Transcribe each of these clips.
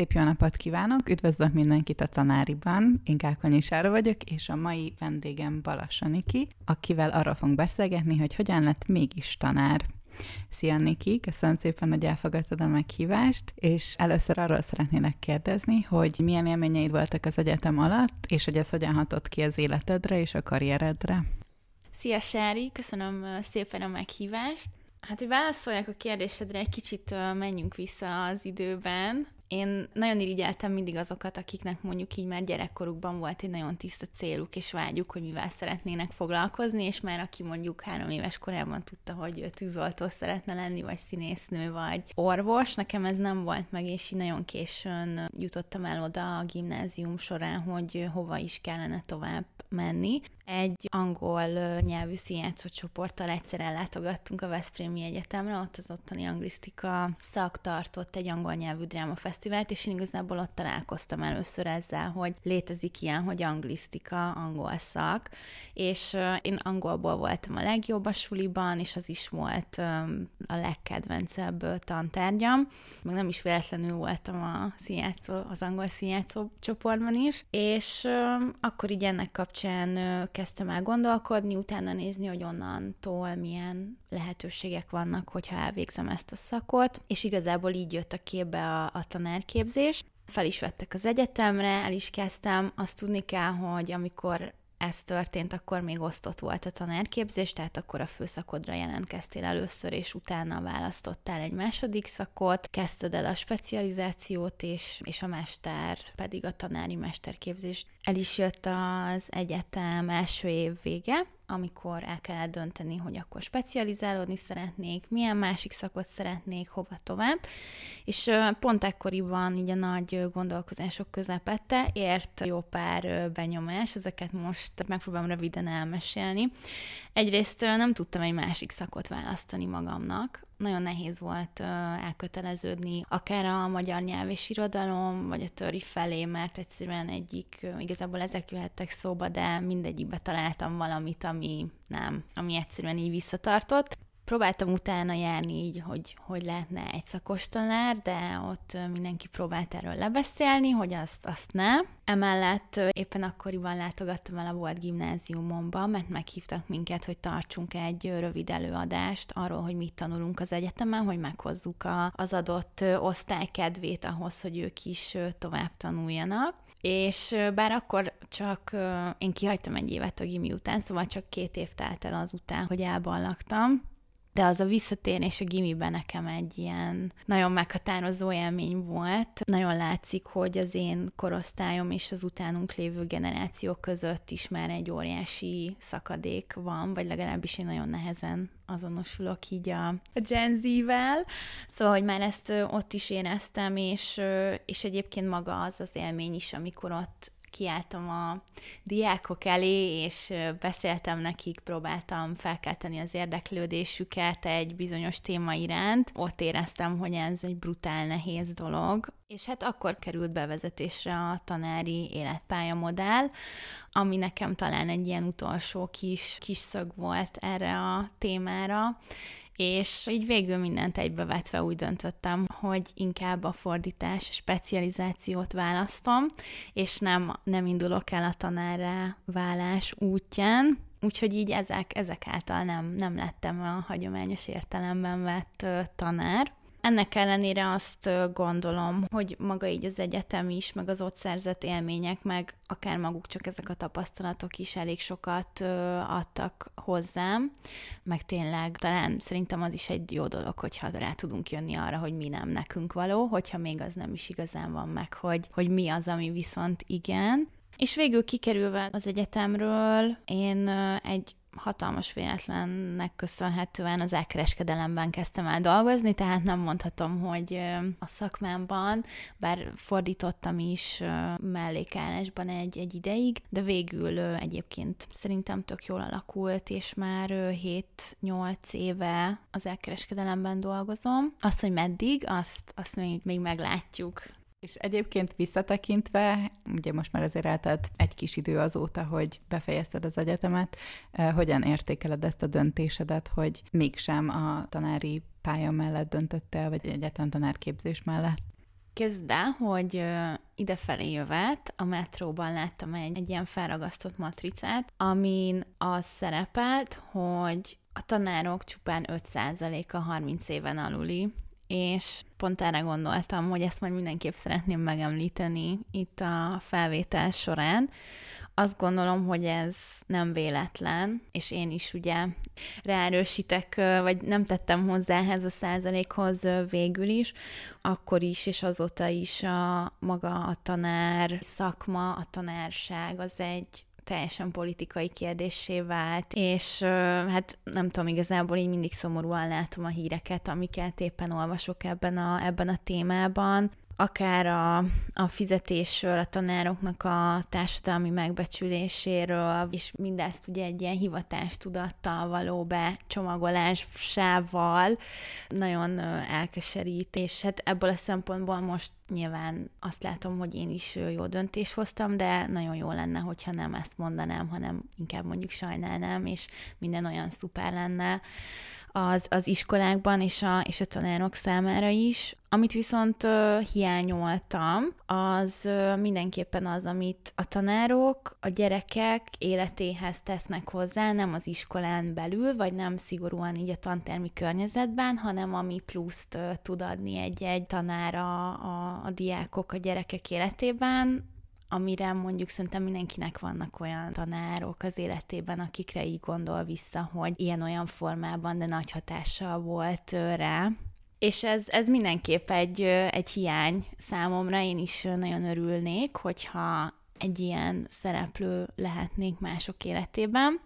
Szép jó napot kívánok, üdvözlök mindenkit a tanáriban. Én Kákonyi Sára vagyok, és a mai vendégem Balassa Niki, akivel arról fogunk beszélgetni, hogy hogyan lett mégis tanár. Szia Niki, köszönöm szépen, hogy elfogadtad a meghívást, és először arról szeretnélek kérdezni, hogy milyen élményeid voltak az egyetem alatt, és hogy ez hogyan hatott ki az életedre és a karrieredre. Szia Sári, köszönöm szépen a meghívást. Hát, hogy válaszoljak a kérdésedre, egy kicsit menjünk vissza az időben. Én nagyon irigyeltem mindig azokat, akiknek mondjuk így már gyerekkorukban volt egy nagyon tiszta céluk és vágyuk, hogy mivel szeretnének foglalkozni, és már aki mondjuk három éves korában tudta, hogy tűzoltó szeretne lenni, vagy színésznő, vagy orvos, nekem ez nem volt meg, és így nagyon későn jutottam el oda a gimnázium során, hogy hova is kellene tovább menni. Egy angol nyelvű színjátszó csoporttal egyszer ellátogattunk a Veszprémi Egyetemre, ott az ottani anglisztika szak tartott egy angol nyelvű drámafesztivált, és én igazából ott találkoztam először ezzel, hogy létezik ilyen, hogy anglisztika, angol szak, és én angolból voltam a legjobb a suliban, és az is volt a legkedvencebb tantárgyam, meg nem is véletlenül voltam a színjátszó, az angol színjátszó csoportban is, és akkor így ennek kapcsán kezdtem el gondolkodni, utána nézni, hogy onnantól milyen lehetőségek vannak, hogyha elvégzem ezt a szakot, és igazából így jött a képbe a, a tanárképzés. Fel is vettek az egyetemre, el is kezdtem. Azt tudni kell, hogy amikor ez történt, akkor még osztott volt a tanárképzés, tehát akkor a főszakodra jelentkeztél először, és utána választottál egy második szakot, kezdted el a specializációt, és, és a mester pedig a tanári mesterképzést. El is jött az egyetem első év vége, amikor el kellett dönteni, hogy akkor specializálódni szeretnék, milyen másik szakot szeretnék, hova tovább. És pont ekkoriban így a nagy gondolkozások közepette ért jó pár benyomás, ezeket most megpróbálom röviden elmesélni. Egyrészt nem tudtam egy másik szakot választani magamnak, nagyon nehéz volt elköteleződni, akár a magyar nyelv és irodalom, vagy a töri felé, mert egyszerűen egyik, igazából ezek jöhettek szóba, de mindegyikbe találtam valamit, ami nem, ami egyszerűen így visszatartott próbáltam utána járni így, hogy hogy lehetne egy szakos tanár, de ott mindenki próbált erről lebeszélni, hogy azt, azt nem. Emellett éppen akkoriban látogattam el a volt gimnáziumomba, mert meghívtak minket, hogy tartsunk egy rövid előadást arról, hogy mit tanulunk az egyetemen, hogy meghozzuk a, az adott osztály kedvét ahhoz, hogy ők is tovább tanuljanak. És bár akkor csak én kihagytam egy évet a gimi után, szóval csak két év telt el azután, hogy elballagtam, de az a visszatérés a gimiben nekem egy ilyen nagyon meghatározó élmény volt. Nagyon látszik, hogy az én korosztályom és az utánunk lévő generációk között is már egy óriási szakadék van, vagy legalábbis én nagyon nehezen azonosulok így a, a Gen Z-vel. Szóval, hogy már ezt ott is éreztem, és, és egyébként maga az az élmény is, amikor ott kiálltam a diákok elé, és beszéltem nekik, próbáltam felkelteni az érdeklődésüket egy bizonyos téma iránt. Ott éreztem, hogy ez egy brutál nehéz dolog. És hát akkor került bevezetésre a tanári életpálya modell, ami nekem talán egy ilyen utolsó kis, kis szög volt erre a témára, és így végül mindent egybevetve úgy döntöttem, hogy inkább a fordítás specializációt választom, és nem, nem indulok el a tanárra válás útján, Úgyhogy így ezek, ezek által nem, nem lettem a hagyományos értelemben vett tanár. Ennek ellenére azt gondolom, hogy maga így az egyetem is, meg az ott szerzett élmények, meg akár maguk csak ezek a tapasztalatok is elég sokat adtak hozzám, meg tényleg talán szerintem az is egy jó dolog, hogyha rá tudunk jönni arra, hogy mi nem nekünk való, hogyha még az nem is igazán van meg, hogy, hogy mi az, ami viszont igen. És végül kikerülve az egyetemről, én egy hatalmas véletlennek köszönhetően az elkereskedelemben kezdtem el dolgozni, tehát nem mondhatom, hogy a szakmámban, bár fordítottam is mellékállásban egy, egy ideig, de végül egyébként szerintem tök jól alakult, és már 7-8 éve az elkereskedelemben dolgozom. Azt, hogy meddig, azt, azt még, még meglátjuk. És egyébként visszatekintve, ugye most már azért eltelt egy kis idő azóta, hogy befejezted az egyetemet, eh, hogyan értékeled ezt a döntésedet, hogy mégsem a tanári pálya mellett döntöttél, vagy egyetem tanárképzés mellett? Kezd el, hogy idefelé jövet a metróban láttam egy, egy ilyen felragasztott matricát, amin az szerepelt, hogy a tanárok csupán 5%-a 30 éven aluli, és pont erre gondoltam, hogy ezt majd mindenképp szeretném megemlíteni itt a felvétel során, azt gondolom, hogy ez nem véletlen, és én is ugye ráerősítek, vagy nem tettem hozzá ehhez a százalékhoz végül is, akkor is, és azóta is a maga a tanár szakma, a tanárság az egy teljesen politikai kérdésé vált, és hát nem tudom, igazából így mindig szomorúan látom a híreket, amiket éppen olvasok ebben a, ebben a témában akár a, a fizetésről, a tanároknak a társadalmi megbecsüléséről, és mindezt ugye egy ilyen hivatástudattal való becsomagolásával nagyon elkeserít, és hát ebből a szempontból most nyilván azt látom, hogy én is jó döntést hoztam, de nagyon jó lenne, hogyha nem ezt mondanám, hanem inkább mondjuk sajnálnám, és minden olyan szuper lenne, az, az iskolákban és a, és a tanárok számára is. Amit viszont uh, hiányoltam, az uh, mindenképpen az, amit a tanárok a gyerekek életéhez tesznek hozzá, nem az iskolán belül, vagy nem szigorúan így a tantermi környezetben, hanem ami pluszt uh, tud adni egy-egy tanár a, a, a diákok a gyerekek életében, amire mondjuk szerintem mindenkinek vannak olyan tanárok az életében, akikre így gondol vissza, hogy ilyen-olyan formában, de nagy hatással volt rá. És ez, ez mindenképp egy, egy hiány számomra, én is nagyon örülnék, hogyha egy ilyen szereplő lehetnék mások életében,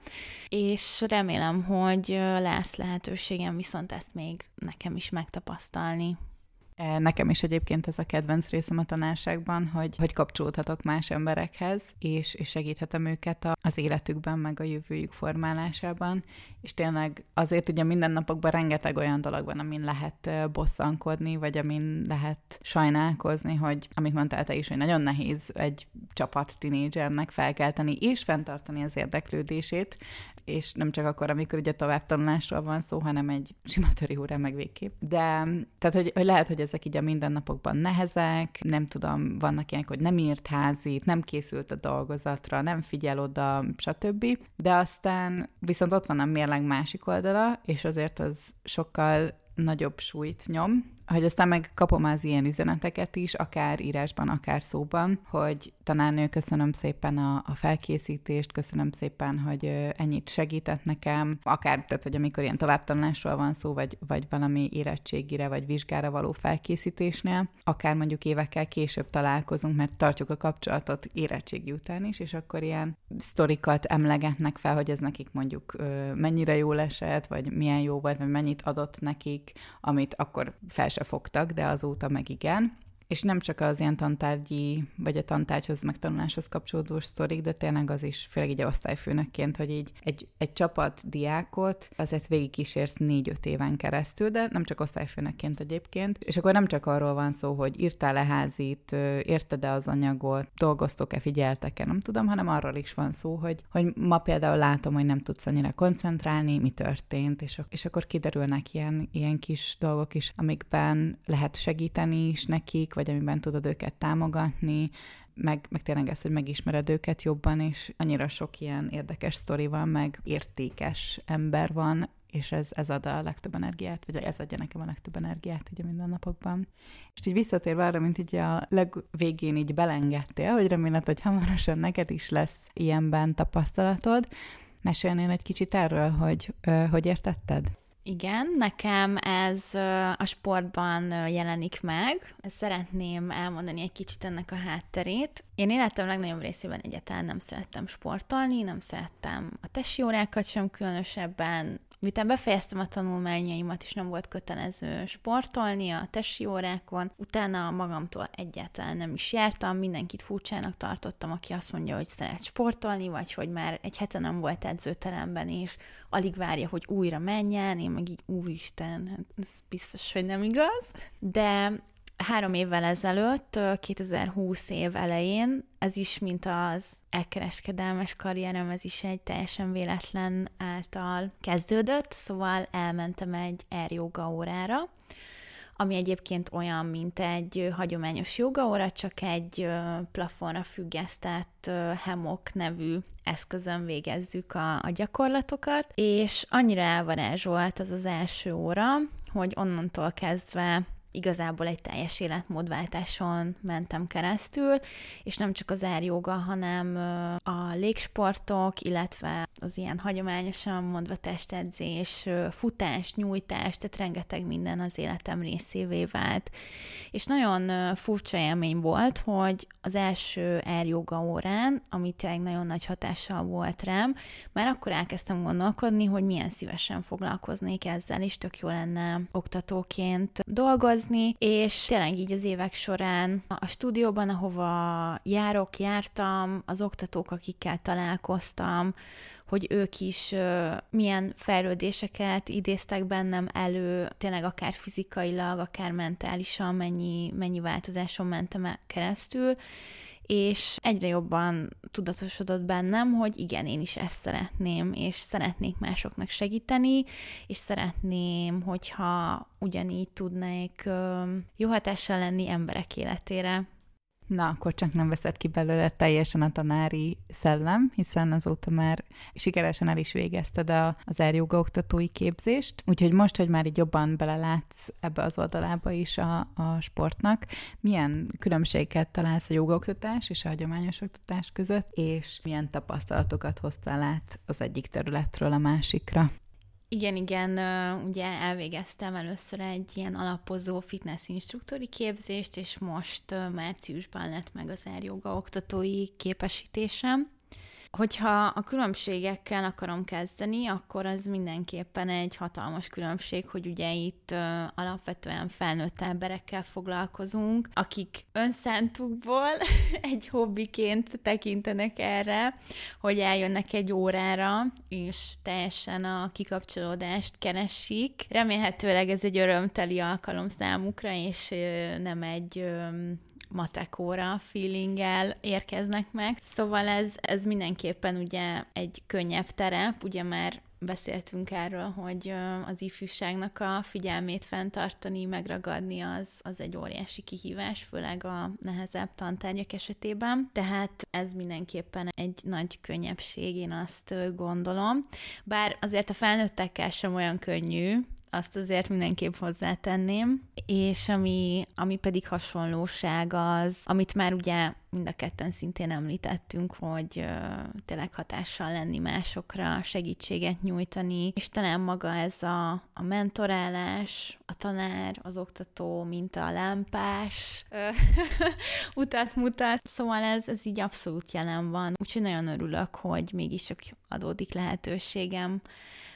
és remélem, hogy lesz lehetőségem viszont ezt még nekem is megtapasztalni. E, nekem is egyébként ez a kedvenc részem a tanárságban, hogy, hogy kapcsolódhatok más emberekhez, és, és segíthetem őket a, az életükben, meg a jövőjük formálásában, és tényleg azért ugye mindennapokban rengeteg olyan dolog van, amin lehet bosszankodni, vagy amin lehet sajnálkozni, hogy amit mondtál te is, hogy nagyon nehéz egy csapat tinédzsernek felkelteni és fenntartani az érdeklődését, és nem csak akkor, amikor ugye továbbtanulásról van szó, hanem egy sima töri órán meg végképp. De tehát, hogy, hogy lehet, hogy ezek így a mindennapokban nehezek, nem tudom, vannak ilyenek, hogy nem írt házit, nem készült a dolgozatra, nem figyel oda, stb. De aztán viszont ott van a mérleg másik oldala, és azért az sokkal nagyobb súlyt nyom, hogy aztán meg kapom az ilyen üzeneteket is, akár írásban, akár szóban, hogy tanárnő, köszönöm szépen a, a felkészítést, köszönöm szépen, hogy ennyit segített nekem, akár, tehát, hogy amikor ilyen továbbtanulásról van szó, vagy, vagy valami érettségire, vagy vizsgára való felkészítésnél, akár mondjuk évekkel később találkozunk, mert tartjuk a kapcsolatot érettségi után is, és akkor ilyen sztorikat emlegetnek fel, hogy ez nekik mondjuk mennyire jól esett, vagy milyen jó volt, vagy mennyit adott nekik, amit akkor fel se fogtak, de azóta meg igen és nem csak az ilyen tantárgyi, vagy a tantárgyhoz, meg tanuláshoz kapcsolódó sztorik, de tényleg az is, főleg így a osztályfőnökként, hogy így egy, egy csapat diákot azért végigkísérsz négy-öt éven keresztül, de nem csak osztályfőnökként egyébként, és akkor nem csak arról van szó, hogy írtál-e házit, érted-e az anyagot, dolgoztok-e, figyeltek-e, nem tudom, hanem arról is van szó, hogy, hogy ma például látom, hogy nem tudsz annyira koncentrálni, mi történt, és, és akkor kiderülnek ilyen, ilyen kis dolgok is, amikben lehet segíteni is nekik, vagy amiben tudod őket támogatni, meg, meg tényleg ez, hogy megismered őket jobban, és annyira sok ilyen érdekes sztori van, meg értékes ember van, és ez, ez ad a legtöbb energiát, vagy ez adja nekem a legtöbb energiát ugye minden napokban. És így visszatérve arra, mint így a legvégén így belengedtél, hogy reméled, hogy hamarosan neked is lesz ilyenben tapasztalatod, mesélnél egy kicsit erről, hogy hogy értetted? Igen, nekem ez a sportban jelenik meg. Szeretném elmondani egy kicsit ennek a hátterét. Én életem legnagyobb részében egyáltalán nem szerettem sportolni, nem szerettem a tesi órákat sem különösebben, Miután befejeztem a tanulmányaimat, és nem volt kötelező sportolni a tesi órákon, utána magamtól egyáltalán nem is jártam, mindenkit furcsának tartottam, aki azt mondja, hogy szeret sportolni, vagy hogy már egy hete nem volt edzőteremben, és alig várja, hogy újra menjen, én meg így, úristen, hát ez biztos, hogy nem igaz. De három évvel ezelőtt, 2020 év elején, ez is, mint az elkereskedelmes karrierem, ez is egy teljesen véletlen által kezdődött, szóval elmentem egy air órára, ami egyébként olyan, mint egy hagyományos jogaóra, csak egy plafonra függesztett hemok nevű eszközön végezzük a, a gyakorlatokat, és annyira elvarázsolt az az első óra, hogy onnantól kezdve igazából egy teljes életmódváltáson mentem keresztül, és nem csak az árjoga, hanem a légsportok, illetve az ilyen hagyományosan mondva testedzés, futás, nyújtás, tehát rengeteg minden az életem részévé vált. És nagyon furcsa élmény volt, hogy az első árjoga órán, ami tényleg nagyon nagy hatással volt rám, már akkor elkezdtem gondolkodni, hogy milyen szívesen foglalkoznék ezzel, és tök jó lenne oktatóként dolgozni, dolgozni, és tényleg így az évek során a stúdióban, ahova járok, jártam, az oktatók, akikkel találkoztam, hogy ők is milyen fejlődéseket idéztek bennem elő, tényleg akár fizikailag, akár mentálisan, mennyi, mennyi változáson mentem keresztül, és egyre jobban tudatosodott bennem, hogy igen, én is ezt szeretném, és szeretnék másoknak segíteni, és szeretném, hogyha ugyanígy tudnék jó hatással lenni emberek életére. Na, akkor csak nem veszed ki belőle teljesen a tanári szellem, hiszen azóta már sikeresen el is végezted a, az erjoga oktatói képzést, úgyhogy most, hogy már így jobban belelátsz ebbe az oldalába is a, a sportnak, milyen különbséget találsz a jogaoktatás és a hagyományos oktatás között, és milyen tapasztalatokat hoztál át az egyik területről a másikra? Igen, igen, ugye elvégeztem először egy ilyen alapozó fitness instruktori képzést, és most márciusban lett meg az erjoga oktatói képesítésem. Hogyha a különbségekkel akarom kezdeni, akkor az mindenképpen egy hatalmas különbség, hogy ugye itt uh, alapvetően felnőtt emberekkel foglalkozunk, akik önszántukból egy hobbiként tekintenek erre, hogy eljönnek egy órára, és teljesen a kikapcsolódást keresik. Remélhetőleg ez egy örömteli alkalom számukra, és uh, nem egy um, matekóra feelinggel érkeznek meg. Szóval ez, ez mindenképpen ugye egy könnyebb terep, ugye már beszéltünk erről, hogy az ifjúságnak a figyelmét fenntartani, megragadni az, az egy óriási kihívás, főleg a nehezebb tantárgyak esetében. Tehát ez mindenképpen egy nagy könnyebbség, én azt gondolom. Bár azért a felnőttekkel sem olyan könnyű, azt azért mindenképp hozzátenném. És ami, ami pedig hasonlóság az, amit már ugye mind a ketten szintén említettünk, hogy uh, tényleg hatással lenni másokra, segítséget nyújtani, és talán maga ez a, a mentorálás, a tanár, az oktató, mint a lámpás utat mutat. Szóval ez, ez így abszolút jelen van. Úgyhogy nagyon örülök, hogy mégis csak adódik lehetőségem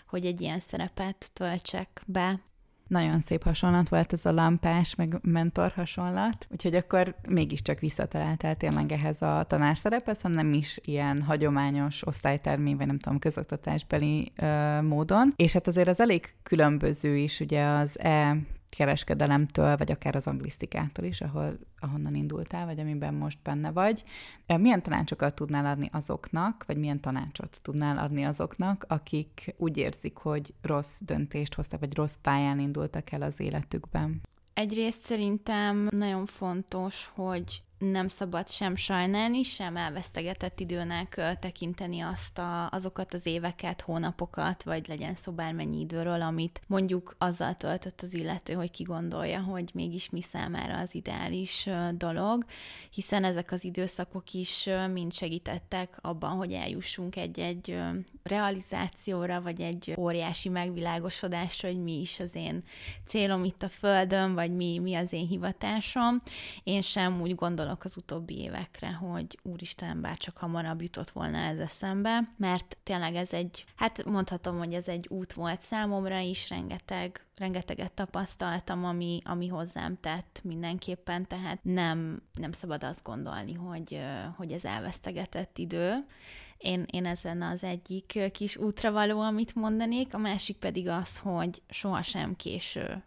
hogy egy ilyen szerepet töltsek be. Nagyon szép hasonlat volt ez a lampás, meg mentor hasonlat, úgyhogy akkor mégiscsak visszataláltál tényleg ehhez a tanárszerephez, hanem nem is ilyen hagyományos osztálytermi, vagy nem tudom, közoktatásbeli ö, módon. És hát azért az elég különböző is, ugye az E kereskedelemtől, vagy akár az anglisztikától is, ahol, ahonnan indultál, vagy amiben most benne vagy. Milyen tanácsokat tudnál adni azoknak, vagy milyen tanácsot tudnál adni azoknak, akik úgy érzik, hogy rossz döntést hoztak, vagy rossz pályán indultak el az életükben? Egyrészt szerintem nagyon fontos, hogy nem szabad sem sajnálni, sem elvesztegetett időnek tekinteni azt a, azokat az éveket, hónapokat, vagy legyen szó bármennyi időről, amit mondjuk azzal töltött az illető, hogy ki gondolja, hogy mégis mi számára az ideális dolog, hiszen ezek az időszakok is mind segítettek abban, hogy eljussunk egy-egy realizációra, vagy egy óriási megvilágosodásra, hogy mi is az én célom itt a Földön, vagy mi, mi az én hivatásom. Én sem úgy gondolom, gondolok az utóbbi évekre, hogy úristen, bár csak hamarabb jutott volna ez eszembe, mert tényleg ez egy, hát mondhatom, hogy ez egy út volt számomra is, rengeteg, rengeteget tapasztaltam, ami, ami hozzám tett mindenképpen, tehát nem, nem szabad azt gondolni, hogy, hogy ez elvesztegetett idő, én, én ezen az egyik kis útra való, amit mondanék, a másik pedig az, hogy sohasem késő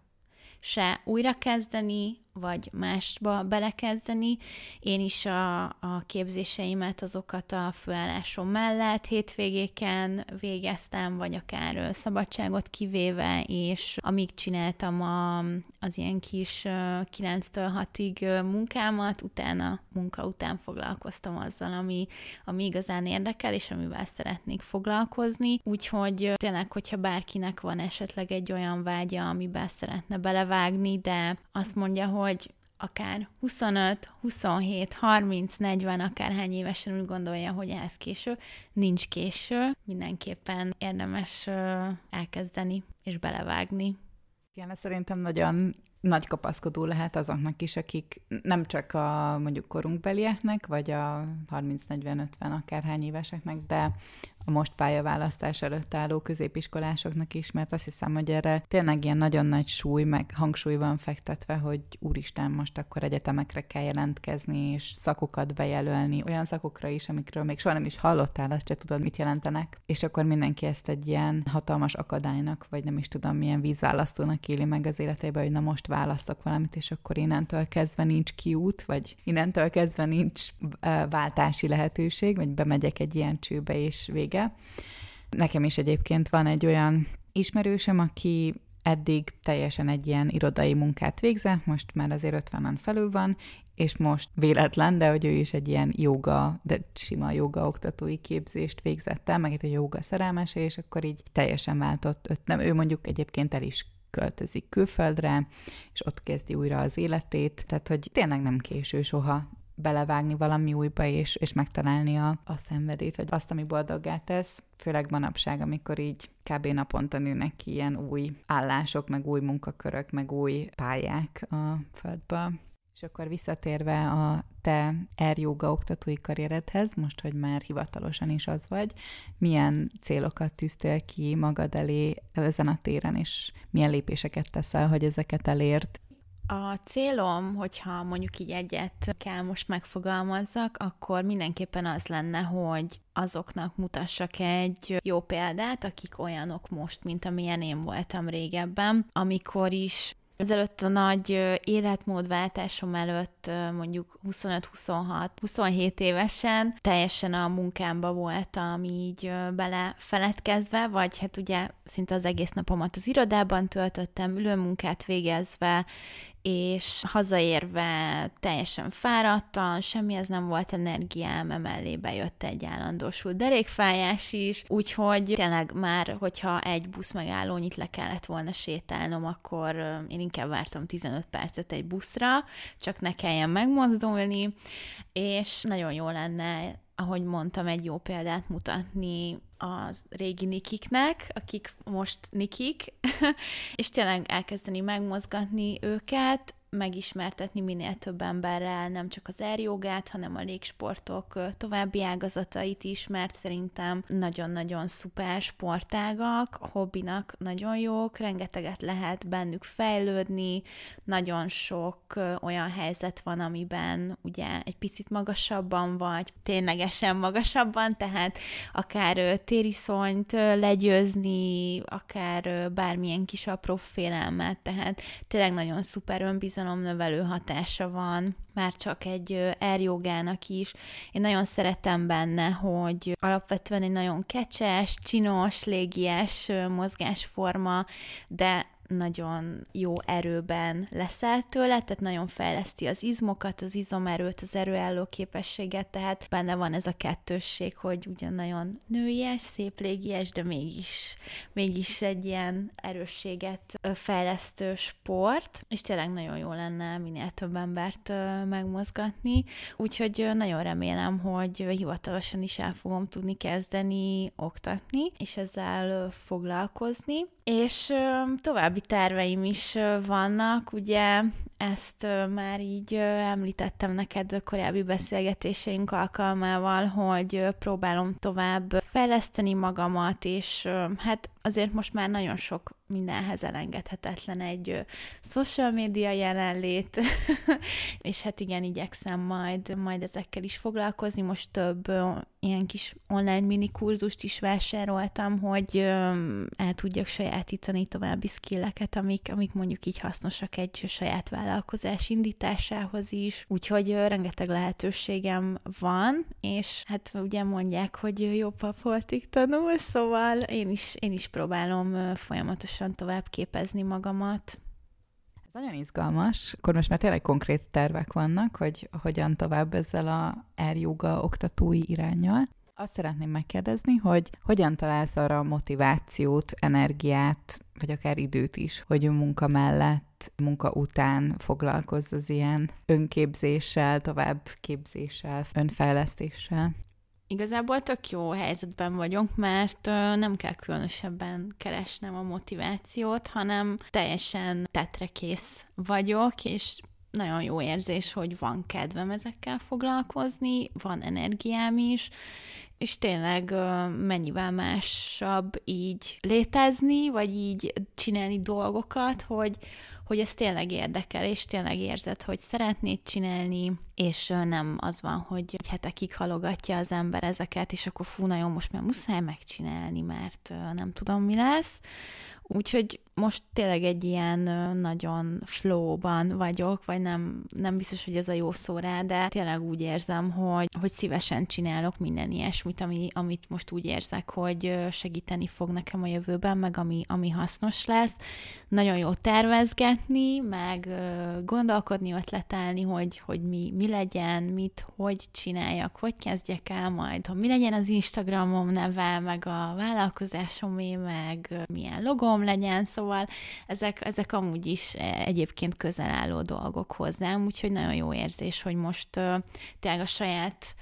se újrakezdeni, vagy másba belekezdeni. Én is a, a képzéseimet azokat a főállásom mellett hétvégéken végeztem, vagy akár szabadságot kivéve, és amíg csináltam a, az ilyen kis 9-től 6-ig munkámat, utána munka után foglalkoztam azzal, ami, ami igazán érdekel, és amivel szeretnék foglalkozni. Úgyhogy tényleg, hogyha bárkinek van esetleg egy olyan vágya, amiben szeretne belevágni, de azt mondja, hogy akár 25, 27, 30, 40, akárhány évesen úgy gondolja, hogy ehhez késő, nincs késő, mindenképpen érdemes elkezdeni és belevágni. Igen, szerintem nagyon nagy kapaszkodó lehet azoknak is, akik nem csak a mondjuk korunkbelieknek, vagy a 30-40-50 akárhány éveseknek, de a most pályaválasztás előtt álló középiskolásoknak is, mert azt hiszem, hogy erre tényleg ilyen nagyon nagy súly, meg hangsúly van fektetve, hogy úristen, most akkor egyetemekre kell jelentkezni, és szakokat bejelölni, olyan szakokra is, amikről még soha nem is hallottál, azt se tudod, mit jelentenek. És akkor mindenki ezt egy ilyen hatalmas akadálynak, vagy nem is tudom, milyen vízválasztónak éli meg az életébe, hogy na most választok valamit, és akkor innentől kezdve nincs kiút, vagy innentől kezdve nincs váltási lehetőség, vagy bemegyek egy ilyen csőbe, és vége. Nekem is egyébként van egy olyan ismerősöm, aki eddig teljesen egy ilyen irodai munkát végzett, most már azért 50-en felül van, és most véletlen, de hogy ő is egy ilyen joga, de sima joga oktatói képzést végzett el, meg egy joga szerelmese, és akkor így teljesen váltott. Nem, ő mondjuk egyébként el is költözik külföldre, és ott kezdi újra az életét, tehát hogy tényleg nem késő soha belevágni valami újba, és, és megtalálni a, a szenvedét, vagy azt, ami boldoggá tesz, főleg manapság, amikor így kb. naponta nőnek ki ilyen új állások, meg új munkakörök, meg új pályák a földbe. És akkor visszatérve a te erjóga oktatói karrieredhez, most, hogy már hivatalosan is az vagy, milyen célokat tűztél ki magad elé ezen a téren, és milyen lépéseket teszel, hogy ezeket elért? A célom, hogyha mondjuk így egyet kell most megfogalmazzak, akkor mindenképpen az lenne, hogy azoknak mutassak egy jó példát, akik olyanok most, mint amilyen én voltam régebben, amikor is Ezelőtt a nagy életmódváltásom előtt, mondjuk 25-26-27 évesen teljesen a munkámba voltam így belefeledkezve, vagy hát ugye szinte az egész napomat az irodában töltöttem, ülőmunkát végezve, és hazaérve teljesen fáradtan, semmihez nem volt energiám, emellé bejött egy állandósult derékfájás is, úgyhogy tényleg már, hogyha egy busz megállónyit le kellett volna sétálnom, akkor én inkább vártam 15 percet egy buszra, csak ne kelljen megmozdulni, és nagyon jó lenne ahogy mondtam, egy jó példát mutatni az régi nikiknek, akik most nikik, és tényleg elkezdeni megmozgatni őket, megismertetni minél több emberrel nem csak az erjogát, hanem a légsportok további ágazatait is, mert szerintem nagyon-nagyon szuper sportágak, hobbinak nagyon jók, rengeteget lehet bennük fejlődni, nagyon sok olyan helyzet van, amiben ugye egy picit magasabban vagy, ténylegesen magasabban, tehát akár tériszonyt legyőzni, akár bármilyen kis apró félelmet, tehát tényleg nagyon szuper önbizalom önbizalomnövelő hatása van, már csak egy erjogának is. Én nagyon szeretem benne, hogy alapvetően egy nagyon kecses, csinos, légies mozgásforma, de nagyon jó erőben leszel tőle, tehát nagyon fejleszti az izmokat, az izomerőt, az erőálló képességet, tehát benne van ez a kettősség, hogy ugyan nagyon nőies, szép légies, de mégis, mégis egy ilyen erősséget fejlesztő sport, és tényleg nagyon jó lenne minél több embert megmozgatni, úgyhogy nagyon remélem, hogy hivatalosan is el fogom tudni kezdeni oktatni, és ezzel foglalkozni, és további terveim is vannak, ugye ezt már így említettem neked korábbi beszélgetéseink alkalmával, hogy próbálom tovább fejleszteni magamat, és hát azért most már nagyon sok mindenhez elengedhetetlen egy social media jelenlét, és hát igen, igyekszem majd, majd ezekkel is foglalkozni. Most több ilyen kis online mini kurzust is vásároltam, hogy el tudjak sajátítani további skilleket, amik, amik mondjuk így hasznosak egy saját vállalkozás indításához is, úgyhogy rengeteg lehetőségem van, és hát ugye mondják, hogy jobb voltig tanul, szóval én is, én is próbálom folyamatosan tovább képezni magamat. Ez nagyon izgalmas. Akkor most már tényleg konkrét tervek vannak, hogy hogyan tovább ezzel a erjoga oktatói irányjal. Azt szeretném megkérdezni, hogy hogyan találsz arra motivációt, energiát, vagy akár időt is, hogy munka mellett, munka után foglalkozz az ilyen önképzéssel, továbbképzéssel, önfejlesztéssel? Igazából tök jó helyzetben vagyok, mert nem kell különösebben keresnem a motivációt, hanem teljesen tetrekész vagyok, és nagyon jó érzés, hogy van kedvem ezekkel foglalkozni, van energiám is, és tényleg mennyivel másabb így létezni, vagy így csinálni dolgokat, hogy, hogy ez tényleg érdekel, és tényleg érzed, hogy szeretnéd csinálni, és nem az van, hogy hetekig halogatja az ember ezeket, és akkor fú, na jó, most már muszáj megcsinálni, mert nem tudom, mi lesz. Úgyhogy most tényleg egy ilyen nagyon flow-ban vagyok, vagy nem, nem biztos, hogy ez a jó szó rá, de tényleg úgy érzem, hogy, hogy szívesen csinálok minden ilyesmit, ami, amit most úgy érzek, hogy segíteni fog nekem a jövőben, meg ami, ami hasznos lesz. Nagyon jó tervezgetni, meg gondolkodni, ötletelni, hogy, hogy mi, mi legyen, mit, hogy csináljak, hogy kezdjek el majd, hogy mi legyen az Instagramom neve, meg a vállalkozásomé, meg milyen logom legyen, szóval szóval ezek, ezek amúgy is e, egyébként közel álló dolgok hozzám, úgyhogy nagyon jó érzés, hogy most uh, tényleg a saját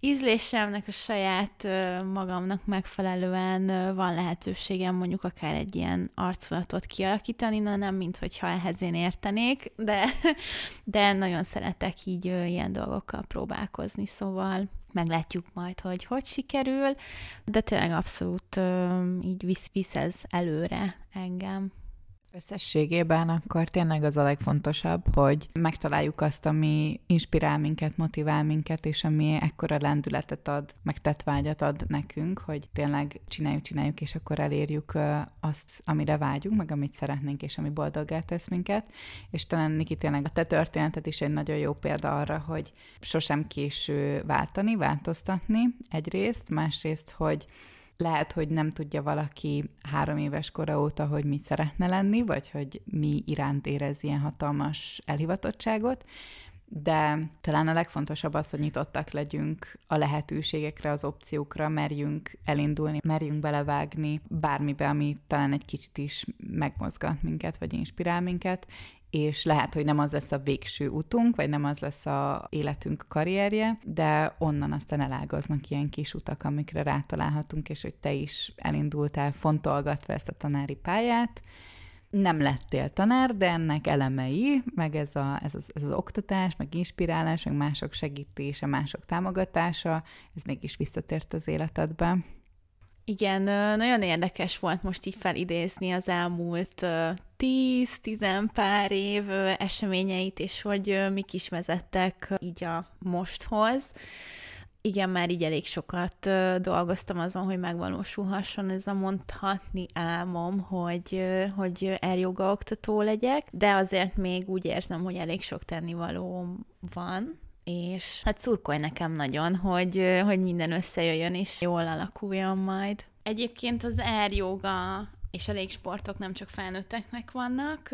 ízlésemnek, a saját magamnak megfelelően uh, van lehetőségem mondjuk akár egy ilyen arculatot kialakítani, na nem, mint hogyha ehhez én értenék, de, de nagyon szeretek így ilyen dolgokkal próbálkozni, szóval meglátjuk majd, hogy hogy sikerül, de tényleg abszolút így visz, visz ez előre engem. Összességében akkor tényleg az a legfontosabb, hogy megtaláljuk azt, ami inspirál minket, motivál minket, és ami ekkora lendületet ad, meg tetvágyat ad nekünk, hogy tényleg csináljuk, csináljuk, és akkor elérjük azt, amire vágyunk, meg amit szeretnénk, és ami boldoggá tesz minket. És talán Niki tényleg a te történetet is egy nagyon jó példa arra, hogy sosem késő váltani, változtatni egyrészt, másrészt, hogy lehet, hogy nem tudja valaki három éves kora óta, hogy mit szeretne lenni, vagy hogy mi iránt érez ilyen hatalmas elhivatottságot, de talán a legfontosabb az, hogy nyitottak legyünk a lehetőségekre, az opciókra, merjünk elindulni, merjünk belevágni bármibe, ami talán egy kicsit is megmozgat minket, vagy inspirál minket, és lehet, hogy nem az lesz a végső utunk, vagy nem az lesz a életünk karrierje, de onnan aztán elágaznak ilyen kis utak, amikre rátalálhatunk, és hogy te is elindultál fontolgatva ezt a tanári pályát, nem lettél tanár, de ennek elemei, meg ez, a, ez, az, ez az oktatás, meg inspirálás, meg mások segítése, mások támogatása, ez mégis visszatért az életedbe. Igen, nagyon érdekes volt most így felidézni az elmúlt tíz-tizen pár év eseményeit, és hogy mik is vezettek így a mosthoz. Igen, már így elég sokat dolgoztam azon, hogy megvalósulhasson ez a mondhatni álmom, hogy, hogy eljoga oktató legyek, de azért még úgy érzem, hogy elég sok tennivaló van, és hát szurkolj nekem nagyon, hogy, hogy minden összejöjjön és jól alakuljon majd. Egyébként az air és a légsportok nem csak felnőtteknek vannak,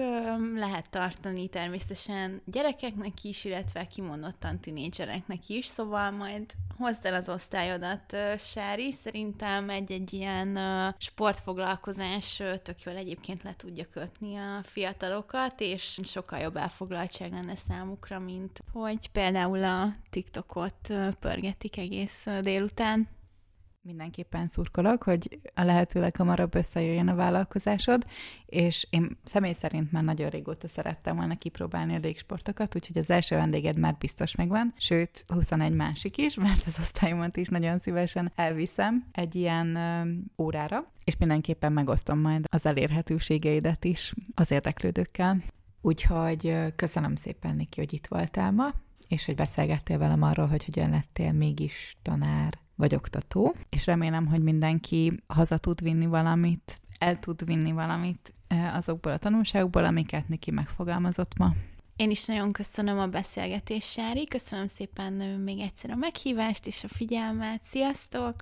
lehet tartani természetesen gyerekeknek is, illetve kimondottan tinédzsereknek is, szóval majd hozd el az osztályodat, Sári, szerintem egy-egy ilyen sportfoglalkozás tök jól egyébként le tudja kötni a fiatalokat, és sokkal jobb elfoglaltság lenne számukra, mint hogy például a TikTokot pörgetik egész délután. Mindenképpen szurkolok, hogy a lehető leghamarabb összejöjjön a vállalkozásod, és én személy szerint már nagyon régóta szerettem volna kipróbálni a légsportokat, úgyhogy az első vendéged már biztos megvan, sőt, 21 másik is, mert az osztályomat is nagyon szívesen elviszem egy ilyen ö, órára, és mindenképpen megosztom majd az elérhetőségeidet is az érdeklődőkkel. Úgyhogy köszönöm szépen, Niki, hogy itt voltál ma, és hogy beszélgettél velem arról, hogy hogyan lettél mégis tanár vagy oktató, és remélem, hogy mindenki haza tud vinni valamit, el tud vinni valamit azokból a tanulságokból, amiket neki megfogalmazott ma. Én is nagyon köszönöm a beszélgetést, Sári. Köszönöm szépen még egyszer a meghívást és a figyelmet. Sziasztok!